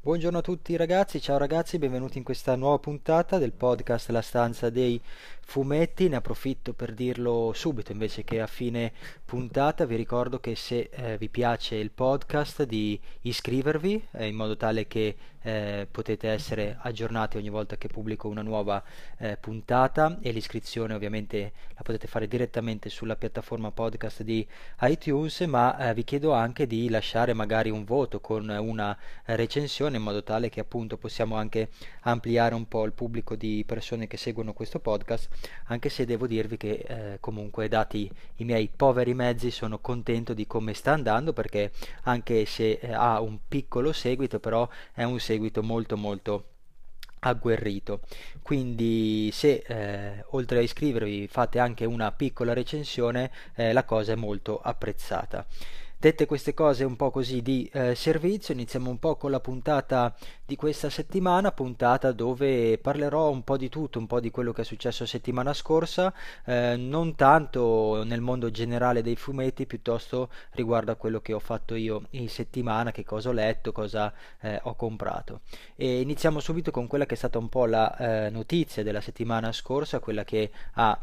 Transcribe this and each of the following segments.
Buongiorno a tutti ragazzi, ciao ragazzi, benvenuti in questa nuova puntata del podcast La stanza dei fumetti. Ne approfitto per dirlo subito invece che a fine puntata. Vi ricordo che se eh, vi piace il podcast di iscrivervi eh, in modo tale che eh, potete essere aggiornati ogni volta che pubblico una nuova eh, puntata e l'iscrizione ovviamente la potete fare direttamente sulla piattaforma podcast di iTunes, ma eh, vi chiedo anche di lasciare magari un voto con una recensione in modo tale che appunto possiamo anche ampliare un po' il pubblico di persone che seguono questo podcast, anche se devo dirvi che eh, comunque dati i miei poveri mezzi sono contento di come sta andando perché anche se eh, ha un piccolo seguito però è un seguito molto molto agguerrito. Quindi se eh, oltre a iscrivervi fate anche una piccola recensione eh, la cosa è molto apprezzata Dette queste cose un po' così di eh, servizio, iniziamo un po' con la puntata di questa settimana, puntata dove parlerò un po' di tutto, un po' di quello che è successo settimana scorsa, eh, non tanto nel mondo generale dei fumetti, piuttosto riguardo a quello che ho fatto io in settimana, che cosa ho letto, cosa eh, ho comprato. E iniziamo subito con quella che è stata un po' la eh, notizia della settimana scorsa, quella che ha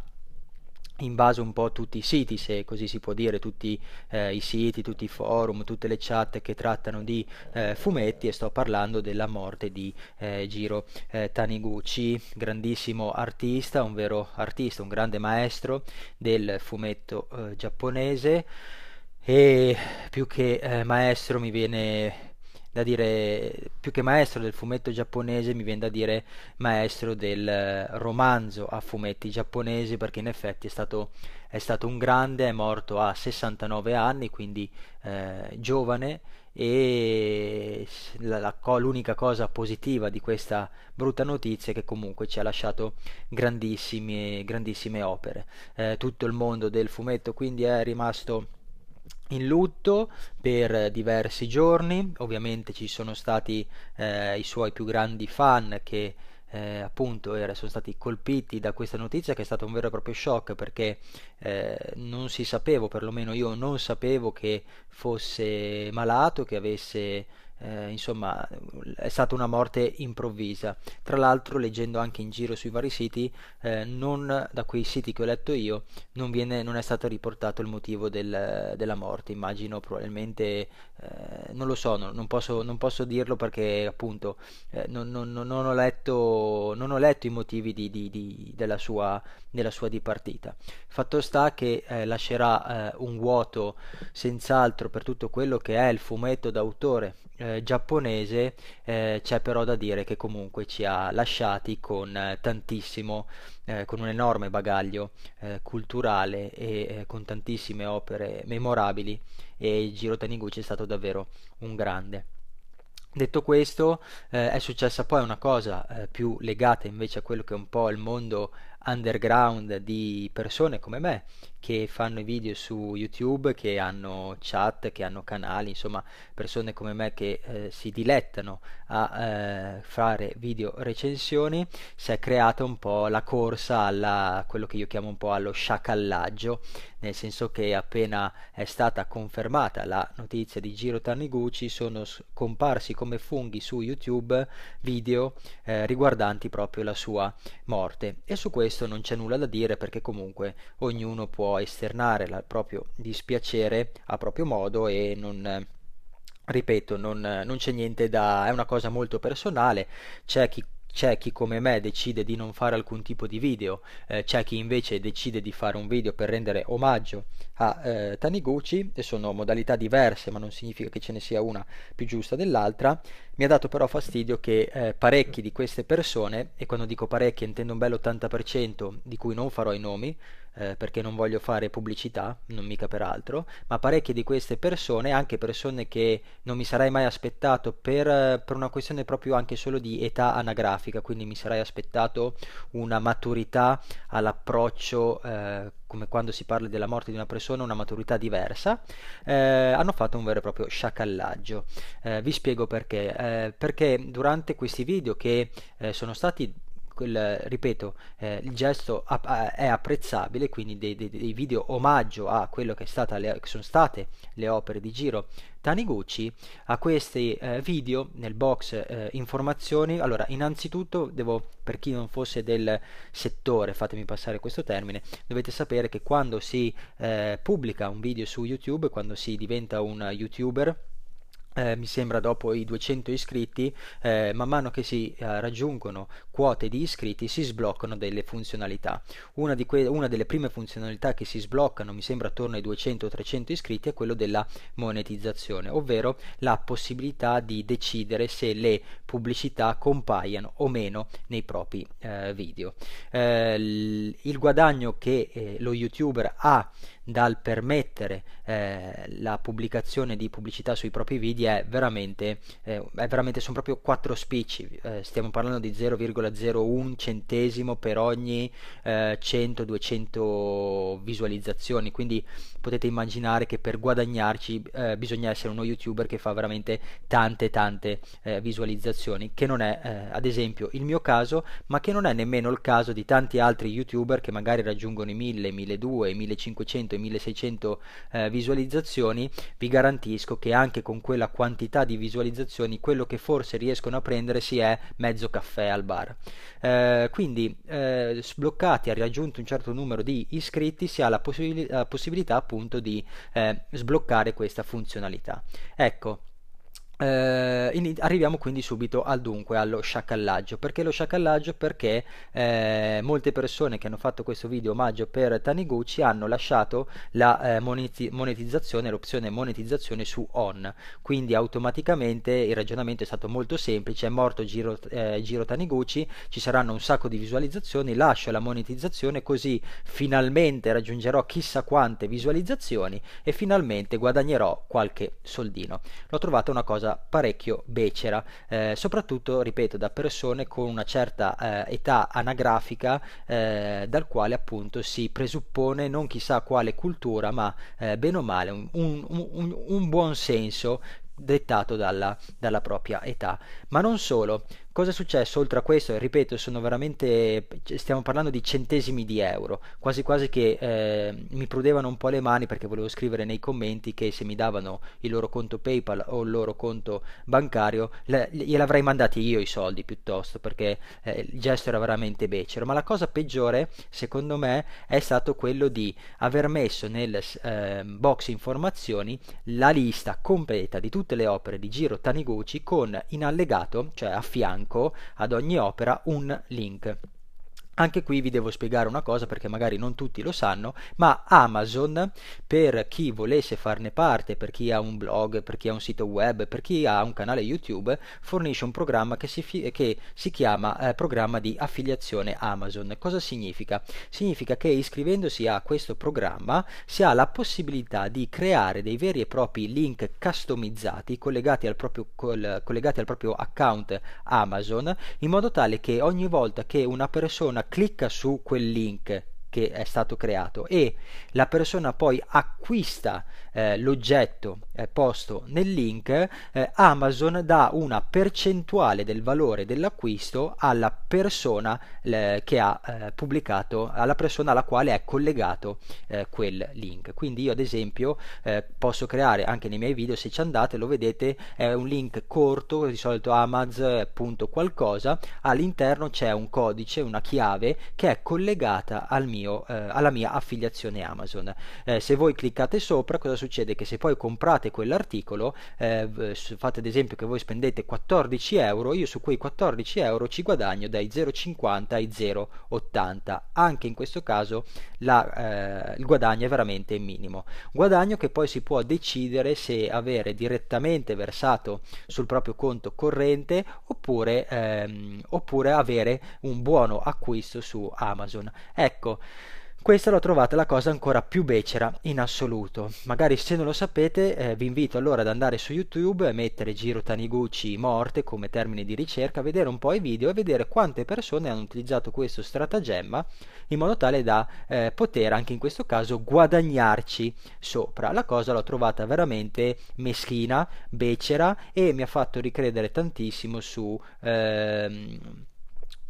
invaso un po' tutti i siti, se così si può dire, tutti eh, i siti, tutti i forum, tutte le chat che trattano di eh, fumetti e sto parlando della morte di eh, Giro eh, Taniguchi, grandissimo artista, un vero artista, un grande maestro del fumetto eh, giapponese. E più che eh, maestro mi viene da dire, più che maestro del fumetto giapponese, mi viene da dire maestro del romanzo a fumetti giapponesi, perché in effetti è stato, è stato un grande, è morto a 69 anni, quindi eh, giovane, e la, la, l'unica cosa positiva di questa brutta notizia è che comunque ci ha lasciato grandissime, grandissime opere. Eh, tutto il mondo del fumetto quindi è rimasto in lutto per diversi giorni, ovviamente ci sono stati eh, i suoi più grandi fan che eh, appunto era, sono stati colpiti da questa notizia che è stato un vero e proprio shock perché eh, non si sapeva, perlomeno io non sapevo che fosse malato, che avesse eh, insomma è stata una morte improvvisa. Tra l'altro leggendo anche in giro sui vari siti eh, non da quei siti che ho letto io non, viene, non è stato riportato il motivo del, della morte. Immagino probabilmente eh, non lo so non, non, posso, non, posso, dirlo perché appunto eh, non, ho letto, non ho letto i motivi di, di, di, della, sua, della sua dipartita. Fatto sta che eh, lascerà eh, un vuoto senz'altro per tutto quello che è il fumetto d'autore eh, giapponese eh, c'è però da dire che comunque ci ha lasciati con eh, tantissimo eh, con un enorme bagaglio eh, culturale e con tantissime opere memorabili e Giro Taniguchi è stato davvero un grande. Detto questo, è successa poi una cosa più legata invece a quello che è un po' il mondo underground di persone come me che fanno i video su YouTube, che hanno chat, che hanno canali, insomma persone come me che eh, si dilettano a eh, fare video recensioni, si è creata un po' la corsa alla quello che io chiamo un po' allo sciacallaggio, nel senso che appena è stata confermata la notizia di Giro Taniguchi sono comparsi come funghi su YouTube video eh, riguardanti proprio la sua morte. E su questo non c'è nulla da dire perché comunque ognuno può esternare il proprio dispiacere a proprio modo e non ripeto, non, non, c'è niente da... è una cosa molto personale, c'è chi c'è chi come me decide di non fare alcun tipo di video, eh, c'è chi invece decide di fare un video per rendere omaggio a eh, Taniguchi, e sono modalità diverse, ma non significa che ce ne sia una più giusta dell'altra. Mi ha dato però fastidio che eh, parecchi di queste persone, e quando dico parecchi intendo un bel 80%, di cui non farò i nomi, eh, perché non voglio fare pubblicità, non mica per altro, ma parecchie di queste persone, anche persone che non mi sarei mai aspettato per, per una questione proprio anche solo di età anagrafica, quindi mi sarei aspettato una maturità all'approccio eh, come quando si parla della morte di una persona, una maturità diversa, eh, hanno fatto un vero e proprio sciacallaggio. Eh, vi spiego perché. Eh, perché durante questi video che eh, sono stati quel, ripeto, eh, il gesto ap- è apprezzabile, quindi dei, dei, dei, video omaggio a quello che, le, che sono state le opere di Giro Taniguchi. A questi eh, video nel box eh, informazioni allora innanzitutto devo per chi non fosse del settore fatemi passare questo termine dovete sapere che quando si eh, pubblica un video su youtube quando si diventa un youtuber eh, mi sembra dopo i 200 iscritti, eh, man mano che si eh, raggiungono quote di iscritti si sbloccano delle funzionalità. Una, que- una, delle prime funzionalità che si sbloccano, mi sembra attorno ai 200-300 iscritti, è quello della monetizzazione, ovvero la possibilità di decidere se le pubblicità compaiano o meno nei propri eh, video. Eh, l- il guadagno che eh, lo youtuber ha dal permettere eh, la pubblicazione di pubblicità sui propri video è veramente, eh, è veramente sono proprio quattro spicci. Eh, stiamo parlando di 0,01 centesimo per ogni 100-200 eh, visualizzazioni. Quindi potete immaginare che per guadagnarci eh, bisogna essere uno youtuber che fa veramente tante tante eh, visualizzazioni che non è ad esempio il mio caso ma che non è nemmeno il caso di tanti altri youtuber che magari raggiungono i 1000, 1200, 1500 1600 eh, visualizzazioni, vi garantisco che anche con quella quantità di visualizzazioni quello che forse riescono a prendere si è mezzo caffè al bar. Eh, quindi eh, sbloccati a raggiunto un certo numero di iscritti si ha la, possibil- la possibilità appunto di eh, sbloccare questa funzionalità. Ecco, eh, in, arriviamo quindi subito al dunque, allo sciacallaggio. Perché lo sciacallaggio? Perché eh, molte persone che hanno fatto questo video omaggio per Taniguchi hanno lasciato la eh, moneti- monetizzazione, l'opzione monetizzazione su on. Quindi automaticamente il ragionamento è stato molto semplice, è morto Giro, eh, Giro Taniguchi, ci saranno un sacco di visualizzazioni, lascio la monetizzazione così finalmente raggiungerò chissà quante visualizzazioni e finalmente guadagnerò qualche soldino. L'ho trovata una cosa cosa parecchio becera, eh, soprattutto, ripeto, da persone con una certa eh, età anagrafica eh, dal quale appunto si presuppone non chissà quale cultura, ma eh, bene o male un, un, un, un buon senso dettato dalla, dalla, propria età. Ma non solo, Cosa è successo oltre a questo? Ripeto, sono veramente, stiamo parlando di centesimi di euro, quasi quasi che eh, mi prudevano un po' le mani perché volevo scrivere nei commenti che se mi davano il loro conto PayPal o il loro conto bancario le, gliel'avrei mandati io i soldi piuttosto perché eh, il gesto era veramente becero. Ma la cosa peggiore, secondo me, è stato quello di aver messo nel eh, box informazioni la lista completa di tutte le opere di Giro Taniguchi con in allegato, cioè a fianco, fianco ad ogni opera un link. Anche qui vi devo spiegare una cosa perché magari non tutti lo sanno, ma Amazon, per chi volesse farne parte, per chi ha un blog, per chi ha un sito web, per chi ha un canale YouTube, fornisce un programma che si, che si chiama eh, programma di affiliazione Amazon. Cosa significa? Significa che iscrivendosi a questo programma si ha la possibilità di creare dei veri e propri link customizzati collegati al proprio, col, collegati al proprio account Amazon in modo tale che ogni volta che una persona clicca su quel link che è stato creato e la persona poi acquista eh, l'oggetto eh, posto nel link, eh, Amazon dà una percentuale del valore dell'acquisto alla persona che ha eh, pubblicato, alla persona alla quale è collegato eh, quel link. Quindi io ad esempio eh, posso creare anche nei miei video, se ci andate lo vedete, è un link corto, di solito amaz.qualcosa, all'interno c'è un codice, una chiave che è collegata al mio, alla mia affiliazione Amazon. se voi cliccate sopra cosa succede? Che se poi comprate quell'articolo, eh, fate ad esempio che voi spendete 14 euro, io su quei 14 euro ci guadagno dai 0,50 ai 0,80. Anche in questo caso la, eh, il guadagno è veramente minimo. Guadagno che poi si può decidere se avere direttamente versato sul proprio conto corrente oppure, ehm, oppure avere un buono acquisto su Amazon. Ecco. Questa l'ho trovata la cosa ancora più becera in assoluto. Magari se non lo sapete eh, vi invito allora ad andare su YouTube e mettere Giro Taniguchi morte come termine di ricerca, vedere un po' i video e vedere quante persone hanno utilizzato questo stratagemma in modo tale da eh, poter anche in questo caso guadagnarci sopra. La cosa l'ho trovata veramente meschina, becera e mi ha fatto ricredere tantissimo su... Ehm,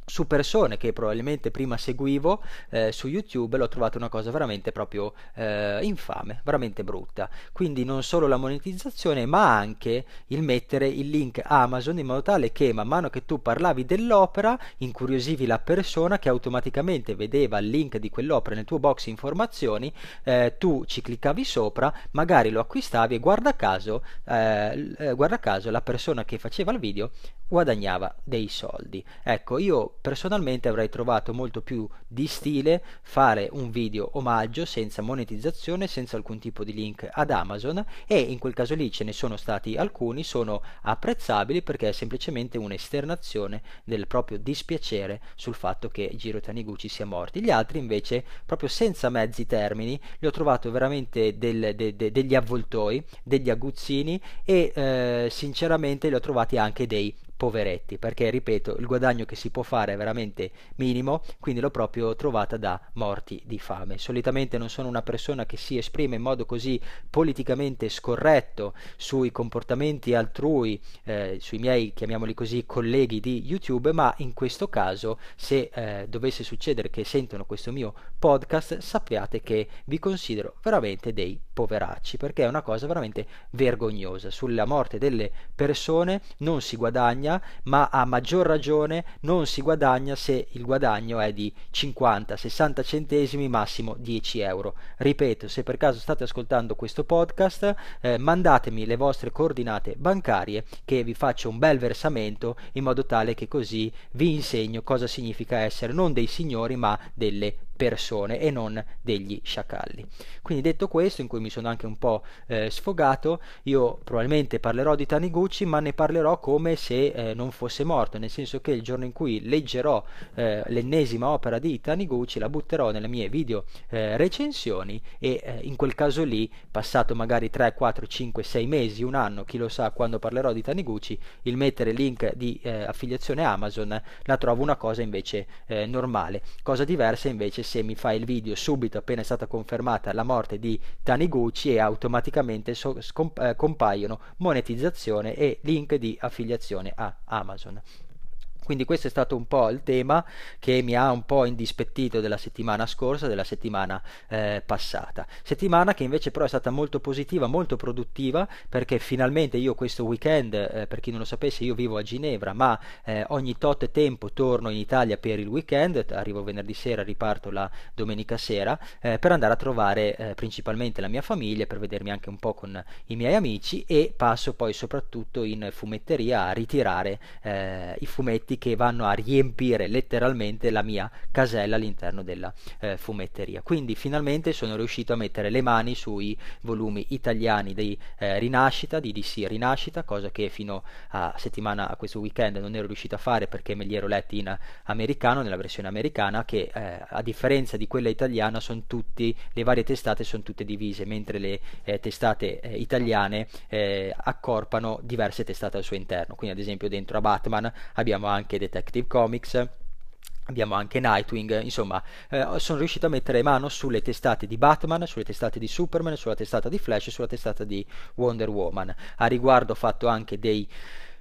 su persone che probabilmente prima seguivo eh, su YouTube l'ho trovato una cosa veramente proprio eh, infame, veramente brutta. Quindi non solo la monetizzazione, ma anche il mettere il link Amazon in modo tale che man mano che tu parlavi dell'opera incuriosivi la persona che automaticamente vedeva il link di quell'opera nel tuo box informazioni, eh, tu ci cliccavi sopra, magari lo acquistavi e guarda caso, eh, eh, guarda caso la persona che faceva il video guadagnava dei soldi. Ecco, io personalmente avrei trovato molto più di stile fare un video omaggio senza monetizzazione, senza alcun tipo di link ad Amazon e in quel caso lì ce ne sono stati alcuni, sono apprezzabili perché è semplicemente un'esternazione del proprio dispiacere sul fatto che Giro Taniguchi sia morto. Gli altri invece, proprio senza mezzi termini, li ho trovato veramente del, de, de, degli avvoltoi, degli aguzzini e eh, sinceramente li ho trovati anche dei poveretti, perché ripeto, il guadagno che si può fare è veramente minimo, quindi l'ho proprio trovata da morti di fame. Solitamente non sono una persona che si esprime in modo così politicamente scorretto sui comportamenti altrui, eh, sui miei, chiamiamoli così, colleghi di YouTube, ma in questo caso, se eh, dovesse succedere che sentono questo mio podcast, sappiate che vi considero veramente dei poveracci, perché è una cosa veramente vergognosa. Sulla morte delle persone non si guadagna guadagna, ma a maggior ragione non si guadagna se il guadagno è di 50-60 centesimi, massimo 10 euro. Ripeto, se per caso state ascoltando questo podcast, eh, mandatemi le vostre coordinate bancarie che vi faccio un bel versamento in modo tale che così vi insegno cosa significa essere non dei signori ma delle persone e non degli sciacalli. Quindi detto questo, in cui mi sono anche un po' eh, sfogato, io probabilmente parlerò di Taniguchi, ma ne parlerò come se eh, non fosse morto, nel senso che il giorno in cui leggerò eh, l'ennesima opera di Taniguchi la butterò nelle mie video eh, recensioni e eh, in quel caso lì, passato magari 3, 4, 5, 6 mesi, un anno, chi lo sa quando parlerò di Taniguchi, il mettere link di eh, affiliazione Amazon la trovo una cosa invece normale, cosa diversa invece se mi fai il video subito appena è stata confermata la morte di Taniguchi e automaticamente so, scomp- eh, compaiono monetizzazione e link di affiliazione a Amazon. Quindi questo è stato un po' il tema che mi ha un po' indispettito della settimana scorsa, della settimana eh, passata. Settimana che invece però è stata molto positiva, molto produttiva, perché finalmente io questo weekend, eh, per chi non lo sapesse, io vivo a Ginevra, ma eh, ogni tot tempo torno in Italia per il weekend, arrivo venerdì sera, riparto la domenica sera, eh, per andare a trovare eh, principalmente la mia famiglia, per vedermi anche un po' con i miei amici e passo poi soprattutto in fumetteria a ritirare eh, i fumetti fumetti che vanno a riempire letteralmente la mia casella all'interno della eh, fumetteria. Quindi finalmente sono riuscito a mettere le mani sui volumi italiani di eh, Rinascita, di DC Rinascita, cosa che fino a settimana, a questo weekend non ero riuscito a fare perché me li ero letti in americano, nella versione americana, che eh, a differenza di quella italiana sono tutti, le varie testate sono tutte divise, mentre le eh, testate eh, italiane eh, accorpano diverse testate al suo interno. Quindi ad esempio dentro a Batman abbiamo anche anche Detective Comics Abbiamo anche Nightwing, insomma, eh, sono riuscito a mettere mano sulle testate di Batman, sulle testate di Superman, sulla testata di Flash e sulla testata di Wonder Woman. A riguardo ho fatto anche dei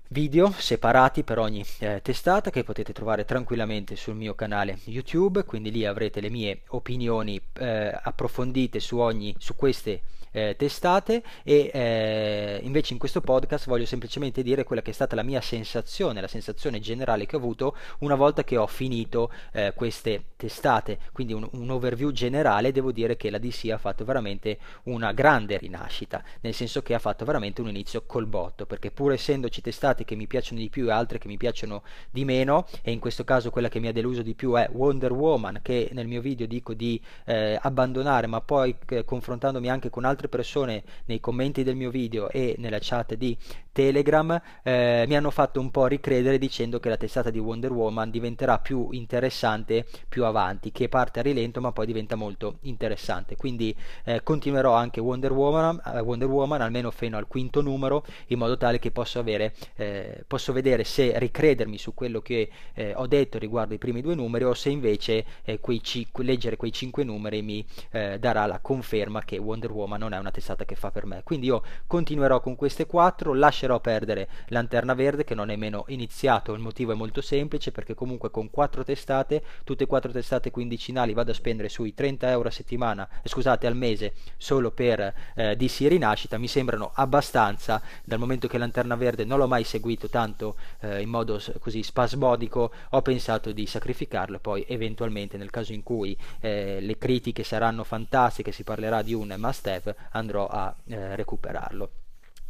video separati per ogni eh, testata che potete trovare tranquillamente sul mio canale YouTube, quindi lì avrete le mie opinioni eh, approfondite su, ogni, su queste eh, testate e eh, invece in questo podcast voglio semplicemente dire quella che è stata la mia sensazione, la sensazione generale che ho avuto una volta che ho finito eh, queste testate, quindi un, un, overview generale, devo dire che la DC ha fatto veramente una grande rinascita, nel senso che ha fatto veramente un inizio col botto, perché pur essendoci testate che mi piacciono di più e altre che mi piacciono di meno, e in questo caso quella che mi ha deluso di più è Wonder Woman, che nel mio video dico di eh, abbandonare, ma poi eh, confrontandomi anche con altre altre persone nei commenti del mio video e nella chat di Telegram eh, mi hanno fatto un po' ricredere dicendo che la testata di Wonder Woman diventerà più interessante più avanti, che parte a rilento ma poi diventa molto interessante. Quindi eh, continuerò anche Wonder Woman, eh, Wonder Woman almeno fino al quinto numero in modo tale che posso, avere, eh, posso vedere se ricredermi su quello che eh, ho detto riguardo i primi due numeri o se invece eh, quei ci- leggere quei cinque numeri mi darà la conferma che Wonder Woman non è una testata che fa per me. Quindi io continuerò con queste quattro, lascerò perdere Lanterna Verde che non è meno iniziato, il motivo è molto semplice perché comunque con quattro testate, tutte e quattro testate quindicinali vado a spendere sui 30 euro a settimana, eh, scusate al mese solo per eh, DC Rinascita, mi sembrano abbastanza dal momento che Lanterna Verde non l'ho mai seguito tanto eh, in modo così spasmodico, ho pensato di sacrificarlo poi eventualmente nel caso in cui eh, le critiche saranno fantastiche, si parlerà di un must have, andrò a eh, recuperarlo.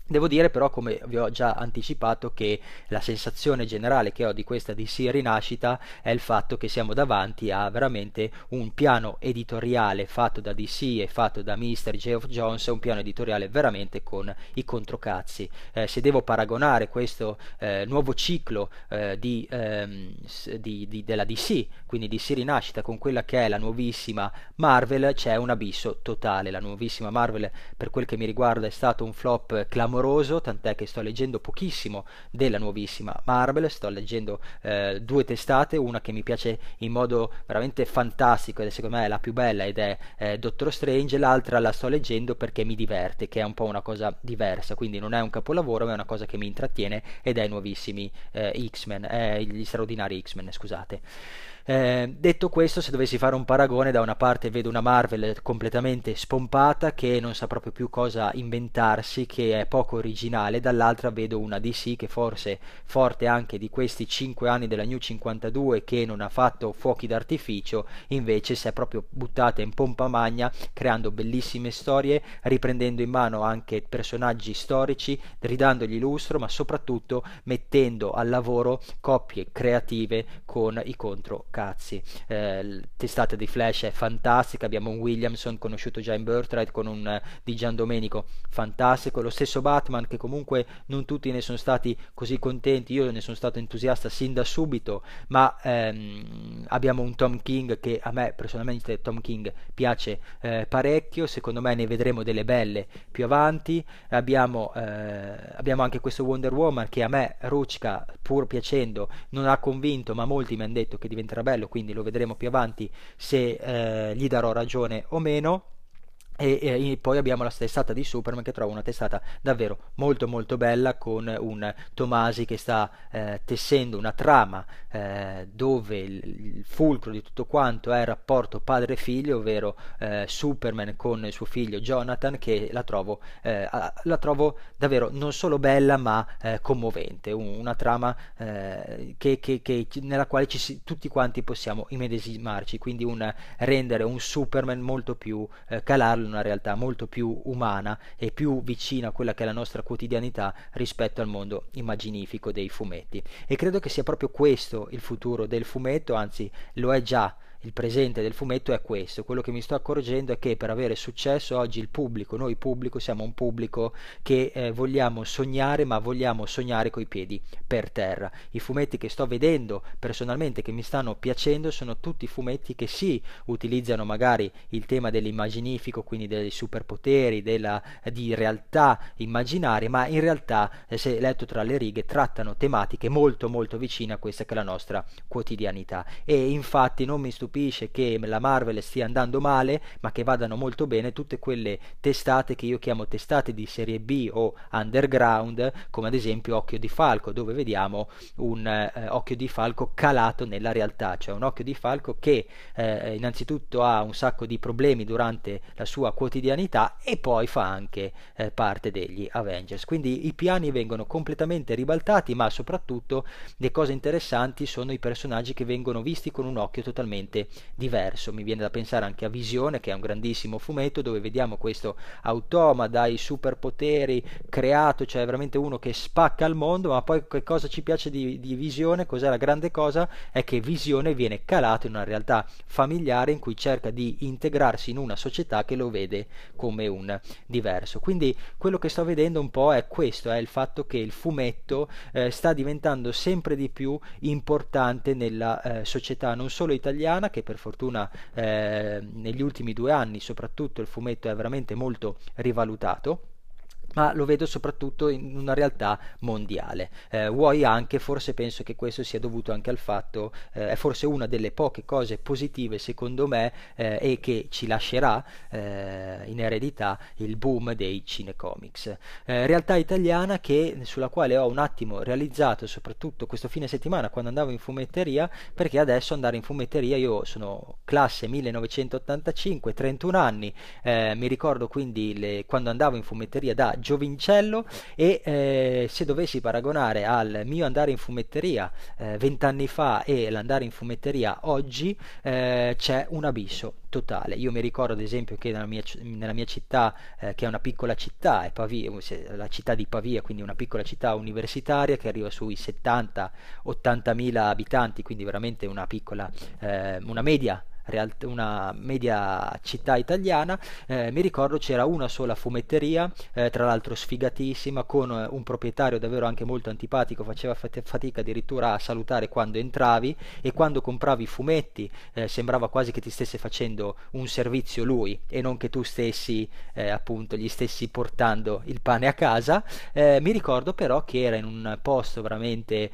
Devo dire però, come vi ho già anticipato, che la sensazione generale che ho di questa DC rinascita è il fatto che siamo davanti a veramente un piano editoriale fatto da DC e fatto da Mr. Geoff Jones, un piano editoriale veramente con i controcazzi. Eh, se devo paragonare questo eh, nuovo ciclo eh, di, ehm, di, di, della DC, quindi DC rinascita, con quella che è la nuovissima Marvel, c'è un abisso totale. La nuovissima Marvel, per quel che mi riguarda, è stato un flop clamoroso clamoroso, tant'è che sto leggendo pochissimo della nuovissima Marvel, sto leggendo eh, due testate, una che mi piace in modo veramente fantastico ed è secondo me la più bella ed è eh, Doctor Strange, l'altra la sto leggendo perché mi diverte, che è un po' una cosa diversa, quindi non è un capolavoro ma è una cosa che mi intrattiene ed è i nuovissimi eh, X-Men, gli straordinari X-Men, scusate. Eh, detto questo, se dovessi fare un paragone, da una parte vedo una Marvel completamente spompata che non sa proprio più cosa inventarsi, che è poco originale, dall'altra vedo una DC che forse forte anche di questi 5 anni della New 52 che non ha fatto fuochi d'artificio, invece si è proprio buttata in pompa magna creando bellissime storie, riprendendo in mano anche personaggi storici, ridandogli lustro, ma soprattutto mettendo al lavoro coppie creative con i contro cazzi. Eh, testata di Flash è fantastica, abbiamo un Williamson conosciuto già in Birthright con un uh, di Gian Domenico fantastico, lo stesso Batman che comunque non tutti ne sono stati così contenti, io ne sono stato entusiasta sin da subito, ma ehm, abbiamo un Tom King che a me personalmente Tom King piace eh, parecchio, secondo me ne vedremo delle belle più avanti, abbiamo, eh, abbiamo anche questo Wonder Woman che a me Rucka pur piacendo non ha convinto, ma molti mi hanno detto che diventerà bello, quindi lo vedremo più avanti se eh, gli darò ragione o meno. E, e, poi abbiamo la testata di Superman che trovo una testata davvero molto molto bella con un Tomasi che sta eh, tessendo una trama eh, dove il, il, fulcro di tutto quanto è il rapporto padre-figlio ovvero eh, Superman con suo figlio Jonathan che la trovo, eh, la trovo davvero non solo bella ma eh, commovente. Una trama eh, che, che, che, nella quale ci, tutti quanti possiamo immedesimarci. Quindi un rendere un Superman molto più calarlo in una realtà molto più umana e più vicina a quella che è la nostra quotidianità rispetto al mondo immaginifico dei fumetti. E credo che sia proprio questo il futuro del fumetto, anzi lo è già il presente del fumetto è questo. Quello che mi sto accorgendo è che per avere successo oggi il pubblico, noi pubblico, siamo un pubblico che eh, vogliamo sognare, ma vogliamo sognare coi piedi per terra. I fumetti che sto vedendo personalmente, che mi stanno piacendo, sono tutti fumetti che sì, utilizzano magari il tema dell'immaginifico, quindi dei superpoteri, della, di realtà immaginarie, ma in realtà, eh, se letto tra le righe, trattano tematiche molto molto vicine a questa che è la nostra quotidianità. E infatti non mi stupisco stupisce che la Marvel stia andando male, ma che vadano molto bene tutte quelle testate che io chiamo testate di serie B o underground, come ad esempio Occhio di Falco, dove vediamo un eh, occhio di falco calato nella realtà, cioè un occhio di falco che eh, innanzitutto ha un sacco di problemi durante la sua quotidianità e poi fa anche eh, parte degli Avengers. Quindi i piani vengono completamente ribaltati, ma soprattutto le cose interessanti sono i personaggi che vengono visti con un occhio totalmente diverso. Mi viene da pensare anche a Visione, che è un grandissimo fumetto dove vediamo questo automa dai superpoteri creato, cioè veramente uno che spacca il mondo, ma poi che cosa ci piace di, di Visione? Cos'è la grande cosa? È che Visione viene calato in una realtà familiare in cui cerca di integrarsi in una società che lo vede come un diverso. Quindi quello che sto vedendo un po' è questo, è il fatto che il fumetto eh, sta diventando sempre di più importante nella eh, società non solo italiana che per fortuna eh, negli ultimi due anni soprattutto il fumetto è veramente molto rivalutato ma lo vedo soprattutto in una realtà mondiale. Eh, vuoi anche, forse penso che questo sia dovuto anche al fatto, eh, è forse una delle poche cose positive secondo me eh, e che ci lascerà eh, in eredità il boom dei cinecomics. Eh, realtà italiana che, sulla quale ho un attimo realizzato soprattutto questo fine settimana quando andavo in fumetteria, perché adesso andare in fumetteria, io sono classe 1985, 31 anni, eh, mi ricordo quindi le, quando andavo in fumetteria da giovincello e eh, se dovessi paragonare al mio andare in fumetteria eh, vent'anni fa e l'andare in fumetteria oggi eh, c'è un abisso totale. Io mi ricordo ad esempio che nella mia, nella mia città, eh, che è una piccola città, Pavia, la città di Pavia, quindi una piccola città universitaria che arriva sui 70-80 mila abitanti, quindi veramente una piccola, eh, una media una media città italiana, eh, mi ricordo c'era una sola fumetteria, eh, tra l'altro sfigatissima, con eh, un proprietario davvero anche molto antipatico, faceva fatica addirittura a salutare quando entravi e quando compravi fumetti eh, sembrava quasi che ti stesse facendo un servizio lui e non che tu stessi eh, appunto gli stessi portando il pane a casa. Eh, mi ricordo però che era in un posto veramente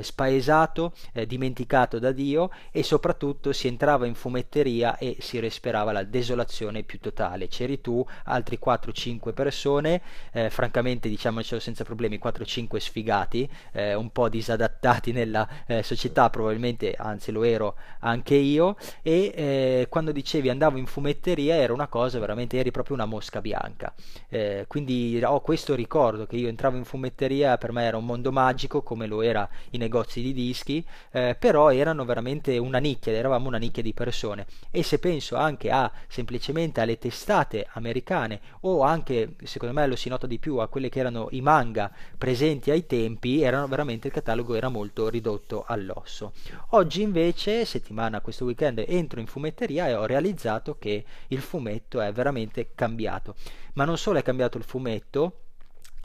spaesato, dimenticato da Dio e soprattutto si entrava in fumetteria e si respirava la desolazione più totale. C'eri tu, altri 4-5 persone, eh, francamente diciamocelo senza problemi, 4-5 sfigati, eh, un po' disadattati nella eh, società, probabilmente, anzi lo ero anche io, e eh, quando dicevi andavo in fumetteria era una cosa veramente, eri proprio una mosca bianca. Eh, quindi ho questo ricordo che io entravo in fumetteria, per me era un mondo magico come lo era i negozi di dischi, eh, però erano veramente una nicchia, eravamo una nicchia di persone persone. E se penso anche a semplicemente alle testate americane o anche secondo me lo si nota di più a quelle che erano i manga presenti ai tempi erano veramente il catalogo era molto ridotto all'osso. Oggi invece settimana questo weekend entro in fumetteria e ho realizzato che il fumetto è veramente cambiato. Ma non solo è cambiato il fumetto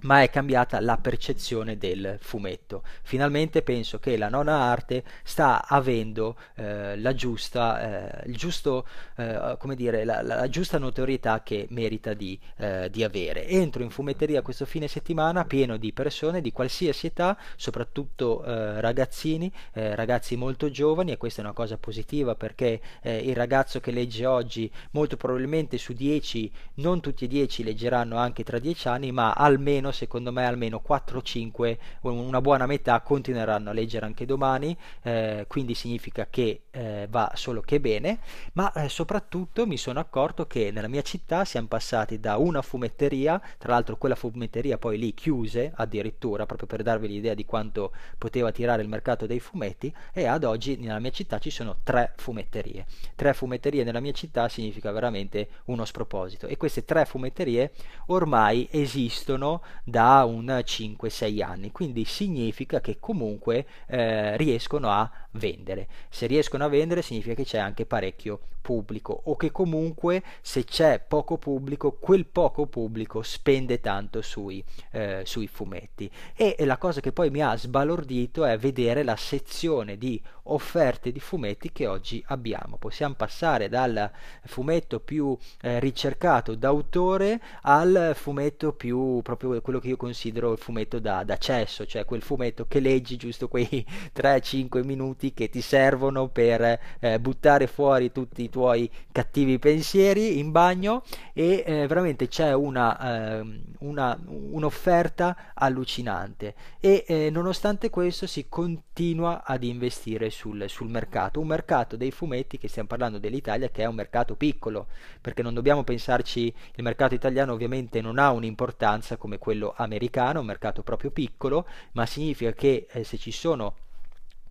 ma è cambiata la percezione del fumetto. Finalmente penso che la nona arte sta avendo eh, la giusta, eh, giusto, eh, dire, la, la, giusta notorietà che merita di, eh, di, avere. Entro in fumetteria questo fine settimana pieno di persone di qualsiasi età, soprattutto eh, ragazzini, eh, ragazzi molto giovani e questa è una cosa positiva perché il ragazzo che legge oggi molto probabilmente su 10, non tutti e 10 leggeranno anche tra 10 anni, ma almeno secondo me almeno 4-5, una buona metà continueranno a leggere anche domani, eh, quindi significa che eh, va solo che bene, ma eh, soprattutto mi sono accorto che nella mia città siamo passati da una fumetteria, tra l'altro quella fumetteria poi lì chiuse addirittura, proprio per darvi l'idea di quanto poteva tirare il mercato dei fumetti, e ad oggi nella mia città ci sono tre fumetterie. Tre fumetterie nella mia città significa veramente uno sproposito e queste tre fumetterie ormai esistono da un 5-6 anni, quindi significa che comunque eh, riescono a vendere. Se riescono a vendere significa che c'è anche parecchio pubblico o che comunque se c'è poco pubblico, quel poco pubblico spende tanto sui, eh, sui fumetti. E, e la cosa che poi mi ha sbalordito è vedere la sezione di offerte di fumetti che oggi abbiamo. Possiamo passare dal fumetto più eh, ricercato d'autore al fumetto più proprio quello che io considero il fumetto da, d'accesso, cioè quel fumetto che leggi giusto quei 3-5 minuti che ti servono per eh, buttare fuori tutti i tuoi cattivi pensieri in bagno e eh, veramente c'è una, eh, una, un'offerta allucinante. E eh, nonostante questo si continua ad investire sul, sul mercato, un mercato dei fumetti che stiamo parlando dell'Italia che è un mercato piccolo perché non dobbiamo pensarci il mercato italiano ovviamente non ha un'importanza come quello americano, un mercato proprio piccolo, ma significa che eh, se ci sono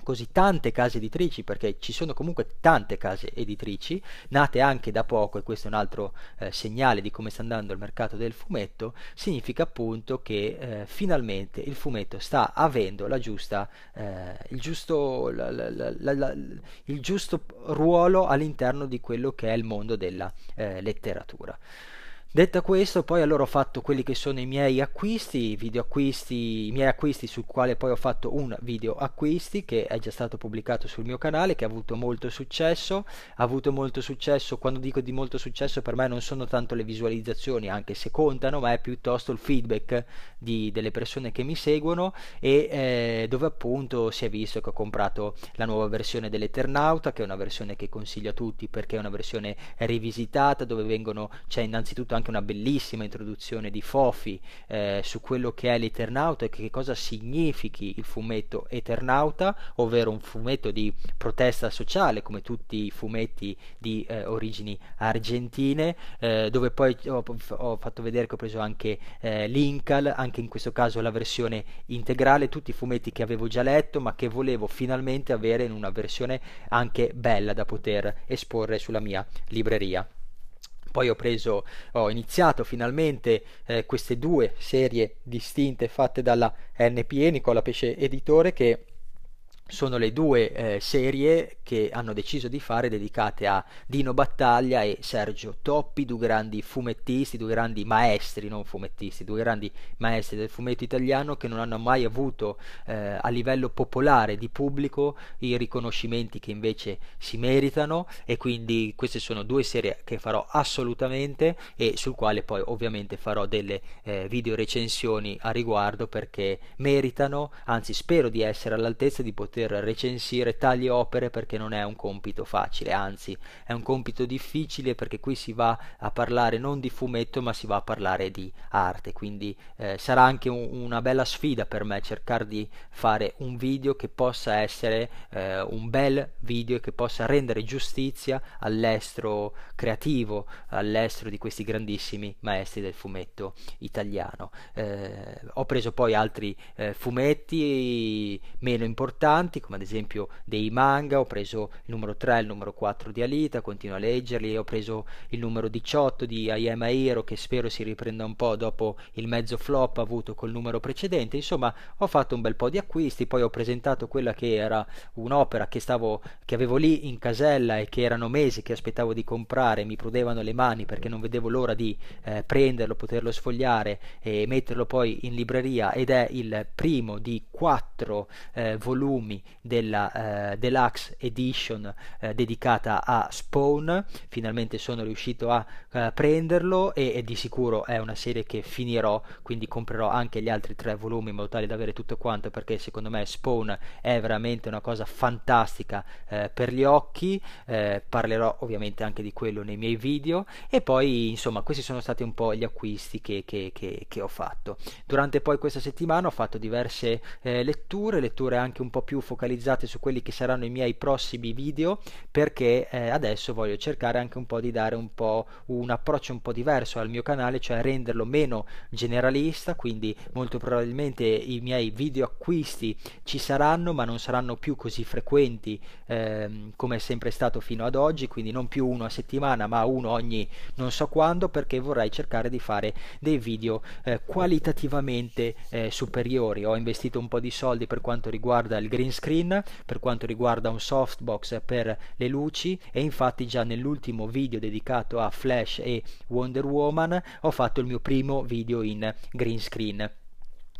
così tante case editrici, perché ci sono comunque tante case editrici, nate anche da poco, e questo è un altro eh, segnale di come sta andando il mercato del fumetto, significa appunto che eh, finalmente il fumetto sta avendo giusta, eh, il, giusto, la, la, la, il giusto ruolo all'interno di quello che è il mondo della eh, letteratura. Detto questo, poi allora ho fatto quelli che sono i miei acquisti, video acquisti, i miei acquisti sul quale poi ho fatto un video acquisti che è già stato pubblicato sul mio canale, che ha avuto molto successo. Ha avuto molto successo, quando dico di molto successo per me non sono tanto le visualizzazioni, anche se contano, ma è piuttosto il feedback di, delle persone che mi seguono e eh, dove appunto si è visto che ho comprato la nuova versione dell'Eternauta, che è una versione che consiglio a tutti perché è una versione rivisitata, dove vengono, c'è innanzitutto anche anche una bellissima introduzione di Fofi eh, su quello che è l'Eternauta e che cosa significhi il fumetto Eternauta, ovvero un fumetto di protesta sociale come tutti i fumetti di eh, origini argentine, eh, dove poi ho, ho, fatto vedere che ho preso anche eh, l'Incal, anche in questo caso la versione integrale, tutti i fumetti che avevo già letto ma che volevo finalmente avere in una versione anche bella da poter esporre sulla mia libreria. Poi ho preso, ho iniziato finalmente eh, queste due serie distinte fatte dalla NPE, Nicola Pesce Editore, che sono le due eh, serie che hanno deciso di fare dedicate a Dino Battaglia e Sergio Toppi, due grandi fumettisti, due grandi maestri, non fumettisti, due grandi maestri del fumetto italiano che non hanno mai avuto eh, a livello popolare di pubblico i riconoscimenti che invece si meritano e quindi queste sono due serie che farò assolutamente e sul quale poi ovviamente farò delle eh, video recensioni a riguardo perché meritano, anzi spero di essere all'altezza di poter poter recensire tali opere perché non è un compito facile, anzi è un compito difficile perché qui si va a parlare non di fumetto ma si va a parlare di arte, quindi eh, sarà anche un, una bella sfida per me cercare di fare un video che possa essere eh, un bel video e che possa rendere giustizia all'estero creativo, all'estero di questi grandissimi maestri del fumetto italiano. Eh, ho preso poi altri eh, fumetti meno importanti importanti come ad esempio dei manga, ho preso il numero 3 e il numero 4 di Alita, continuo a leggerli, ho preso il numero 18 di Ayama Hiro che spero si riprenda un po' dopo il mezzo flop avuto col numero precedente, insomma ho fatto un bel po' di acquisti, poi ho presentato quella che era un'opera che, stavo, che avevo lì in casella e che erano mesi che aspettavo di comprare, mi prudevano le mani perché non vedevo l'ora di eh, prenderlo, poterlo sfogliare e metterlo poi in libreria ed è il primo di quattro eh, volumi della eh, Deluxe Edition eh, dedicata a Spawn. Finalmente sono riuscito a eh, prenderlo e, e, di sicuro è una serie che finirò, quindi comprerò anche gli altri tre volumi in modo tale da avere tutto quanto perché secondo me Spawn è veramente una cosa fantastica eh, per gli occhi. Eh, parlerò ovviamente anche di quello nei miei video e poi insomma questi sono stati un po' gli acquisti che, che, che, che ho fatto. Durante poi questa settimana ho fatto diverse eh, letture, letture anche un po' più focalizzate su quelli che saranno i miei prossimi video perché eh, adesso voglio cercare anche un po' di dare un po' un approccio un po' diverso al mio canale, cioè renderlo meno generalista, quindi molto probabilmente i miei video acquisti ci saranno ma non saranno più così frequenti ehm, come è sempre stato fino ad oggi, quindi non più uno a settimana ma uno ogni non so quando perché vorrei cercare di fare dei video eh, qualitativamente eh, superiori. Ho investito un po' di soldi per quanto riguarda il green screen per quanto riguarda un softbox per le luci e infatti già nell'ultimo video dedicato a Flash e Wonder Woman ho fatto il mio primo video in green screen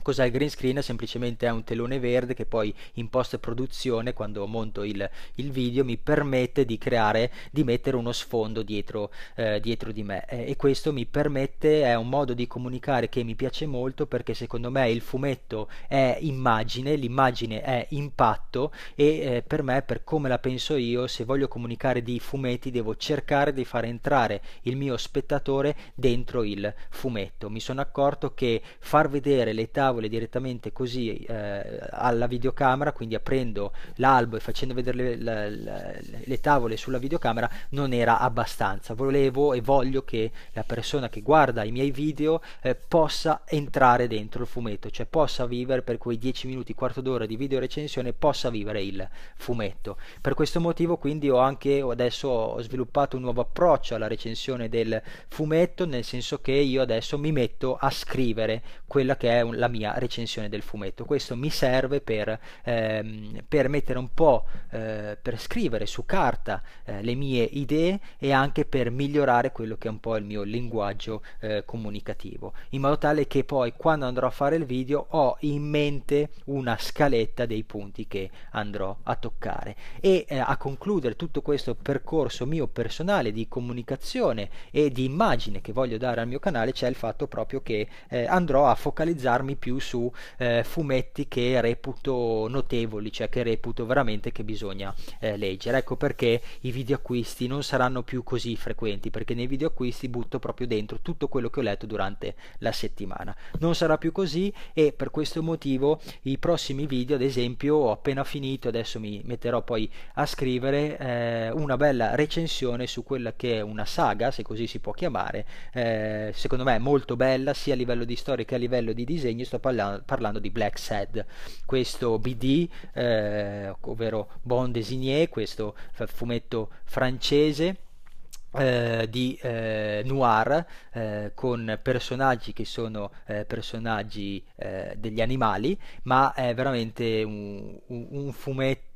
Cos'è il green screen? Semplicemente è un telone verde che poi in post produzione, quando monto il, il video, mi permette di creare, di mettere uno sfondo dietro, eh, dietro di me. Eh, e questo mi permette, è un modo di comunicare che mi piace molto perché secondo me il fumetto è immagine, l'immagine è impatto e eh, per me, per come la penso io, se voglio comunicare di fumetti devo cercare di far entrare il mio spettatore dentro il fumetto. Mi sono accorto che far vedere le tavole direttamente così eh, alla videocamera, quindi aprendo l'albo e facendo vedere le, le, le, tavole sulla videocamera, non era abbastanza. Volevo e voglio che la persona che guarda i miei video eh, possa entrare dentro il fumetto, cioè possa vivere per quei 10 minuti, quarto d'ora di video recensione, possa vivere il fumetto. Per questo motivo quindi ho anche adesso ho sviluppato un nuovo approccio alla recensione del fumetto, nel senso che io adesso mi metto a scrivere quella che è la mia mia recensione del fumetto. Questo mi serve per, ehm, per mettere un po', eh, per scrivere su carta eh, le mie idee e anche per migliorare quello che è un po' il mio linguaggio eh, comunicativo, in modo tale che poi quando andrò a fare il video ho in mente una scaletta dei punti che andrò a toccare e eh, a concludere tutto questo percorso mio personale di comunicazione e di immagine che voglio dare al mio canale c'è il fatto proprio che eh, andrò a focalizzarmi più su eh, fumetti che reputo notevoli, cioè che reputo veramente che bisogna eh, leggere. Ecco perché i video acquisti non saranno più così frequenti, perché nei video acquisti butto proprio dentro tutto quello che ho letto durante la settimana. Non sarà più così e per questo motivo i prossimi video, ad esempio, ho appena finito, adesso mi metterò poi a scrivere eh, una bella recensione su quella che è una saga, se così si può chiamare, eh, secondo me molto bella sia a livello di storia che a livello di disegno, sto parlando, parlando di Black Sad, questo BD, eh, ovvero Bon Designé, questo fumetto francese eh, di eh, noir eh, con personaggi che sono eh, personaggi eh, degli animali ma è veramente un, un, un, fumetto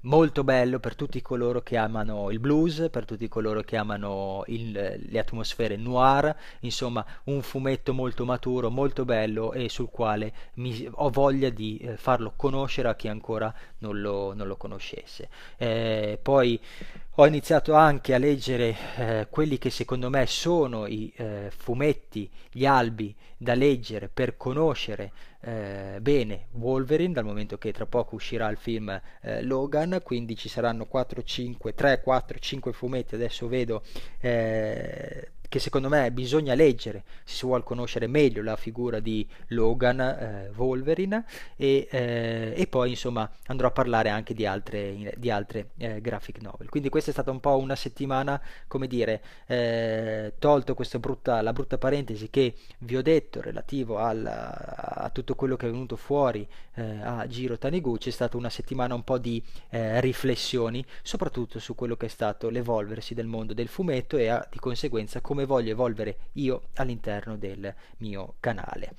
molto bello per tutti coloro che amano il blues per tutti coloro che amano il, le atmosfere noir insomma un fumetto molto maturo molto bello e sul quale mi, ho voglia di eh, farlo conoscere a chi ancora non lo, non lo conoscesse. Poi ho iniziato anche a leggere eh, quelli che secondo me sono i eh, fumetti, gli albi da leggere per conoscere eh, bene Wolverine, dal momento che tra poco uscirà il film eh, Logan, quindi ci saranno 4, 5, 3, 4, 5 fumetti, adesso vedo eh, che secondo me bisogna leggere se si vuole conoscere meglio la figura di Logan eh, Wolverine e, eh, e, poi insomma andrò a parlare anche di altre, di altre eh, graphic novel. Quindi questa è stata un po' una settimana come dire eh, tolto questa brutta, la brutta parentesi che vi ho detto relativo al, a tutto quello che è venuto fuori eh, a Giro Taniguchi è stata una settimana un po' di eh, riflessioni soprattutto su quello che è stato l'evolversi del mondo del fumetto e a, di conseguenza come come voglio evolvere io all'interno del mio canale.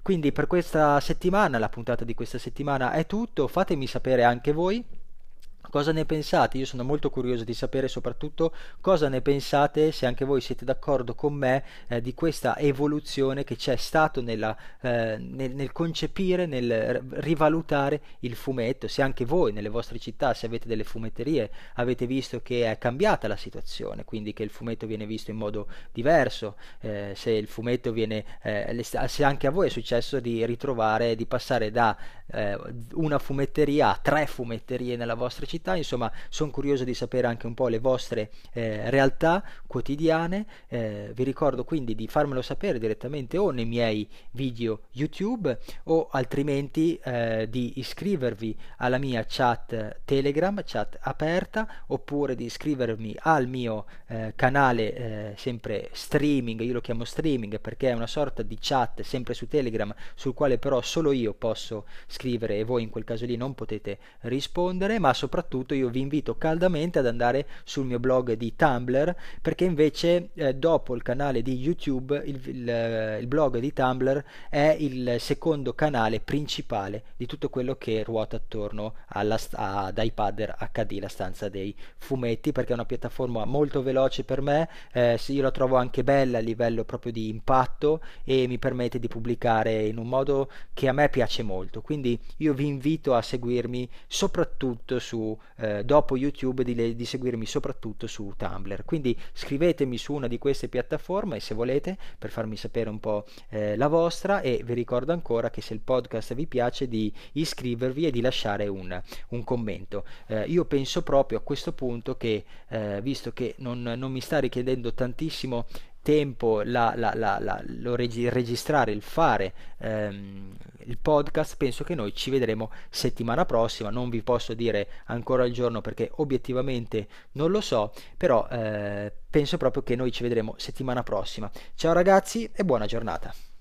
Quindi per questa settimana, la puntata di questa settimana è tutto, fatemi sapere anche voi Cosa ne pensate? Io sono molto curioso di sapere soprattutto cosa ne pensate, se anche voi siete d'accordo con me eh, di questa evoluzione che c'è stato nella, eh, nel, nel, concepire, nel rivalutare il fumetto, se anche voi nelle vostre città, se avete delle fumetterie, avete visto che è cambiata la situazione, quindi che il fumetto viene visto in modo diverso, eh, se il fumetto viene, eh, se anche a voi è successo di ritrovare, di passare da eh, una fumetteria a tre fumetterie nella vostra città, città, insomma sono curioso di sapere anche un po' le vostre eh, realtà quotidiane, eh, vi ricordo quindi di farmelo sapere direttamente o nei miei video YouTube o altrimenti eh, di iscrivervi alla mia chat Telegram, chat aperta, oppure di iscrivermi al mio eh, canale eh, sempre streaming, io lo chiamo streaming perché è una sorta di chat sempre su Telegram sul quale però solo io posso scrivere e voi in quel caso lì non potete rispondere, ma soprattutto soprattutto io vi invito caldamente ad andare sul mio blog di Tumblr perché invece eh, dopo il canale di YouTube il, il, il, blog di Tumblr è il secondo canale principale di tutto quello che ruota attorno alla, ad iPad HD, la stanza dei fumetti perché è una piattaforma molto veloce per me, eh, io la trovo anche bella a livello proprio di impatto e mi permette di pubblicare in un modo che a me piace molto. Quindi io vi invito a seguirmi soprattutto su eh, dopo YouTube di, di, seguirmi soprattutto su Tumblr. Quindi scrivetemi su una di queste piattaforme se volete per farmi sapere un po' eh, la vostra e vi ricordo ancora che se il podcast vi piace di iscrivervi e di lasciare un, un commento. Eh, io penso proprio a questo punto che eh, visto che non, non mi sta richiedendo tantissimo tempo la, la, la, lo reg- registrare, il fare ehm, il podcast, penso che noi ci vedremo settimana prossima. Non vi posso dire ancora il giorno perché obiettivamente non lo so, però eh, penso proprio che noi ci vedremo settimana prossima. Ciao ragazzi e buona giornata.